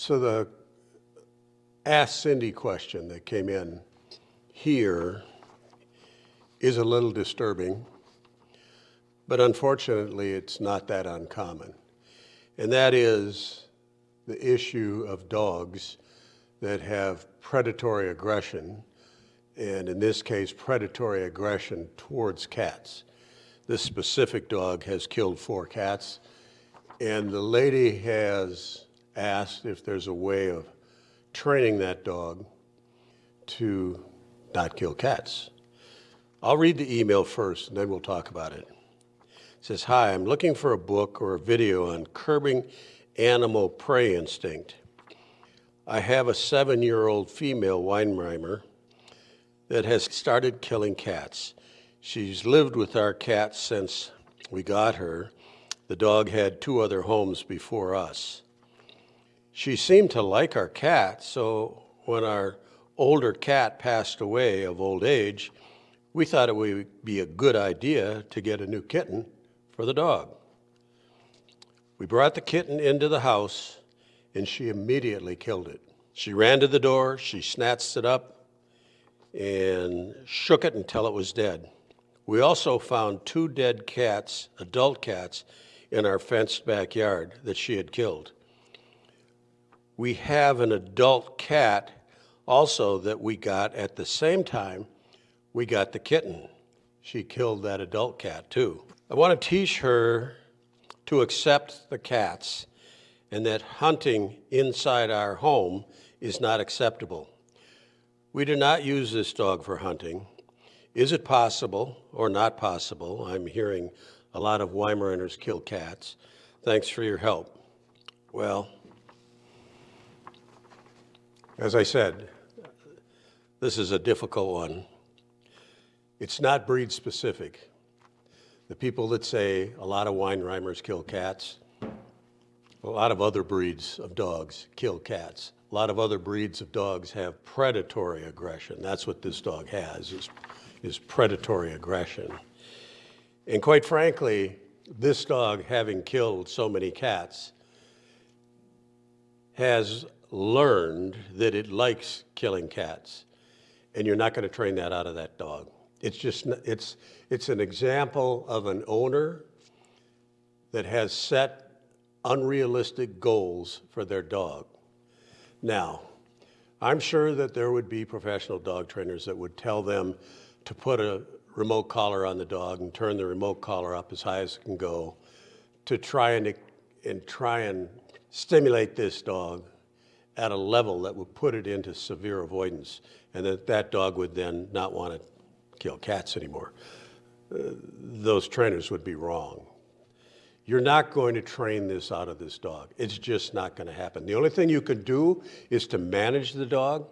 So the Ask Cindy question that came in here is a little disturbing, but unfortunately, it's not that uncommon. And that is the issue of dogs that have predatory aggression, and in this case, predatory aggression towards cats. This specific dog has killed four cats, and the lady has asked if there's a way of training that dog to not kill cats. I'll read the email first and then we'll talk about it. It says, Hi, I'm looking for a book or a video on curbing animal prey instinct. I have a seven year old female Weimaraner that has started killing cats. She's lived with our cat since we got her. The dog had two other homes before us. She seemed to like our cat, so when our older cat passed away of old age, we thought it would be a good idea to get a new kitten for the dog. We brought the kitten into the house and she immediately killed it. She ran to the door, she snatched it up, and shook it until it was dead. We also found two dead cats, adult cats, in our fenced backyard that she had killed. We have an adult cat also that we got at the same time we got the kitten. She killed that adult cat too. I want to teach her to accept the cats and that hunting inside our home is not acceptable. We do not use this dog for hunting. Is it possible or not possible? I'm hearing a lot of Weimaraners kill cats. Thanks for your help. Well, as I said, this is a difficult one. It's not breed specific. The people that say a lot of Weimaraners kill cats, a lot of other breeds of dogs kill cats. A lot of other breeds of dogs have predatory aggression. That's what this dog has, is, is predatory aggression. And quite frankly, this dog, having killed so many cats, has learned that it likes killing cats. And you're not going to train that out of that dog. It's just, it's, it's an example of an owner that has set unrealistic goals for their dog. Now, I'm sure that there would be professional dog trainers that would tell them to put a remote collar on the dog and turn the remote collar up as high as it can go to try and, and try and stimulate this dog at a level that would put it into severe avoidance and that that dog would then not want to kill cats anymore. Uh, those trainers would be wrong. You're not going to train this out of this dog. It's just not going to happen. The only thing you can do is to manage the dog.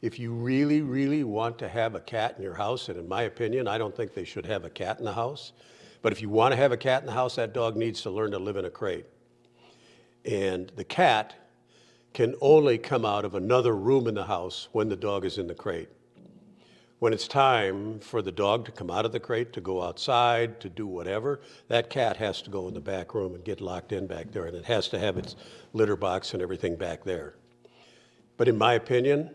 If you really, really want to have a cat in your house, and in my opinion, I don't think they should have a cat in the house, but if you want to have a cat in the house, that dog needs to learn to live in a crate. And the cat can only come out of another room in the house when the dog is in the crate. When it's time for the dog to come out of the crate, to go outside, to do whatever, that cat has to go in the back room and get locked in back there, and it has to have its litter box and everything back there. But in my opinion,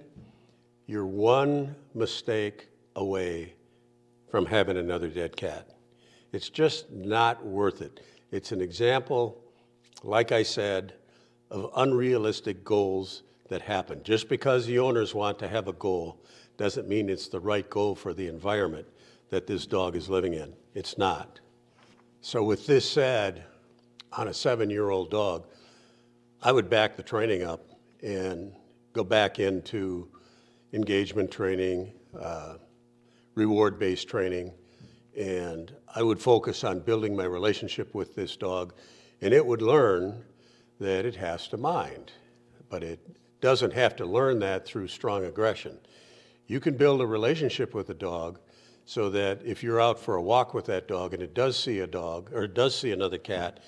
you're one mistake away from having another dead cat. It's just not worth it. It's an example, like I said, of unrealistic goals that happen. Just because the owners want to have a goal doesn't mean it's the right goal for the environment that this dog is living in. It's not. So, with this said, on a seven year old dog, I would back the training up and go back into engagement training, uh, reward based training, and I would focus on building my relationship with this dog, and it would learn that it has to mind, but it doesn't have to learn that through strong aggression. You can build a relationship with a dog so that if you're out for a walk with that dog and it does see a dog or it does see another cat,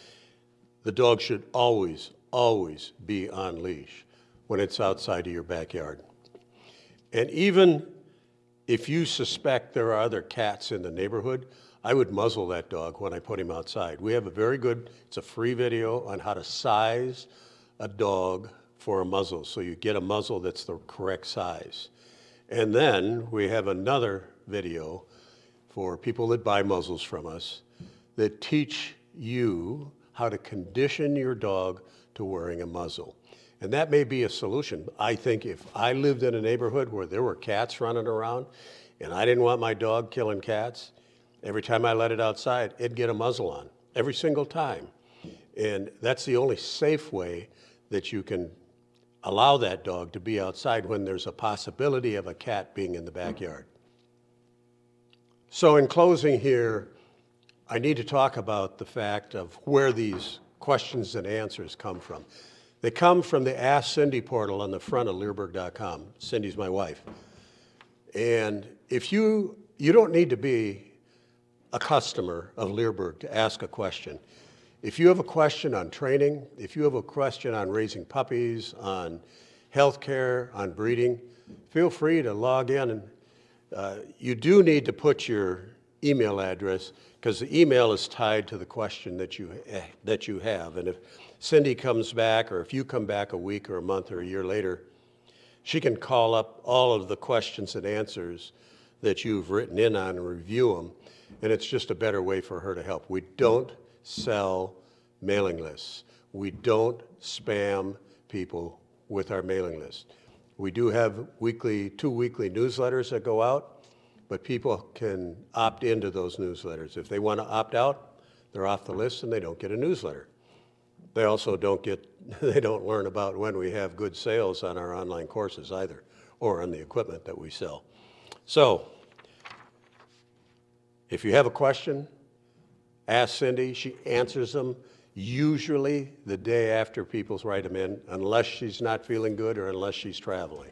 the dog should always, always be on leash when it's outside of your backyard. And even if you suspect there are other cats in the neighborhood, I would muzzle that dog when I put him outside. We have a very good, it's a free video on how to size a dog for a muzzle, so you get a muzzle that's the correct size. And then we have another video for people that buy muzzles from us that teach you how to condition your dog to wearing a muzzle. And that may be a solution. I think if I lived in a neighborhood where there were cats running around and I didn't want my dog killing cats, every time I let it outside, it'd get a muzzle on, every single time. And that's the only safe way that you can allow that dog to be outside when there's a possibility of a cat being in the backyard. So, in closing here, I need to talk about the fact of where these questions and answers come from. They come from the Ask Cindy portal on the front of Leerburg.com. Cindy's my wife. And if you, you don't need to be a customer of Leerburg to ask a question. If you have a question on training, if you have a question on raising puppies, on healthcare, on breeding, feel free to log in. And uh, you do need to put your email address because the email is tied to the question that you eh, that you have. And if Cindy comes back, or if you come back a week or a month or a year later, she can call up all of the questions and answers that you've written in on and review them. And it's just a better way for her to help. We don't sell mailing lists. We don't spam people with our mailing list. We do have weekly, two weekly newsletters that go out, but people can opt into those newsletters. If they want to opt out, they're off the list and they don't get a newsletter. They also don't get, they don't learn about when we have good sales on our online courses either, or on the equipment that we sell. So, if you have a question, ask Cindy. She answers them usually the day after people write them in, unless she's not feeling good or unless she's traveling.